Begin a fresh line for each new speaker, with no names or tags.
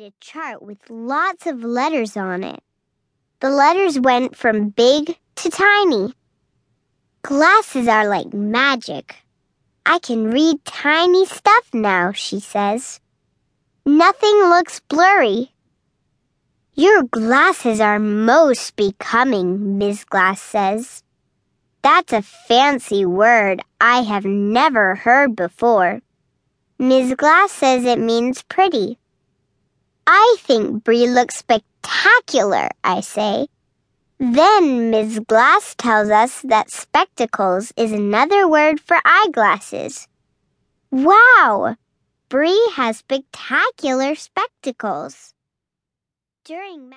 a chart with lots of letters on it. The letters went from big to tiny. Glasses are like magic. I can read tiny stuff now, she says. Nothing looks blurry. Your glasses are most becoming, Ms. Glass says. That's a fancy word I have never heard before. Ms. Glass says it means pretty. I think Bree looks spectacular, I say. Then Ms. Glass tells us that spectacles is another word for eyeglasses. Wow! Bree has spectacular spectacles. During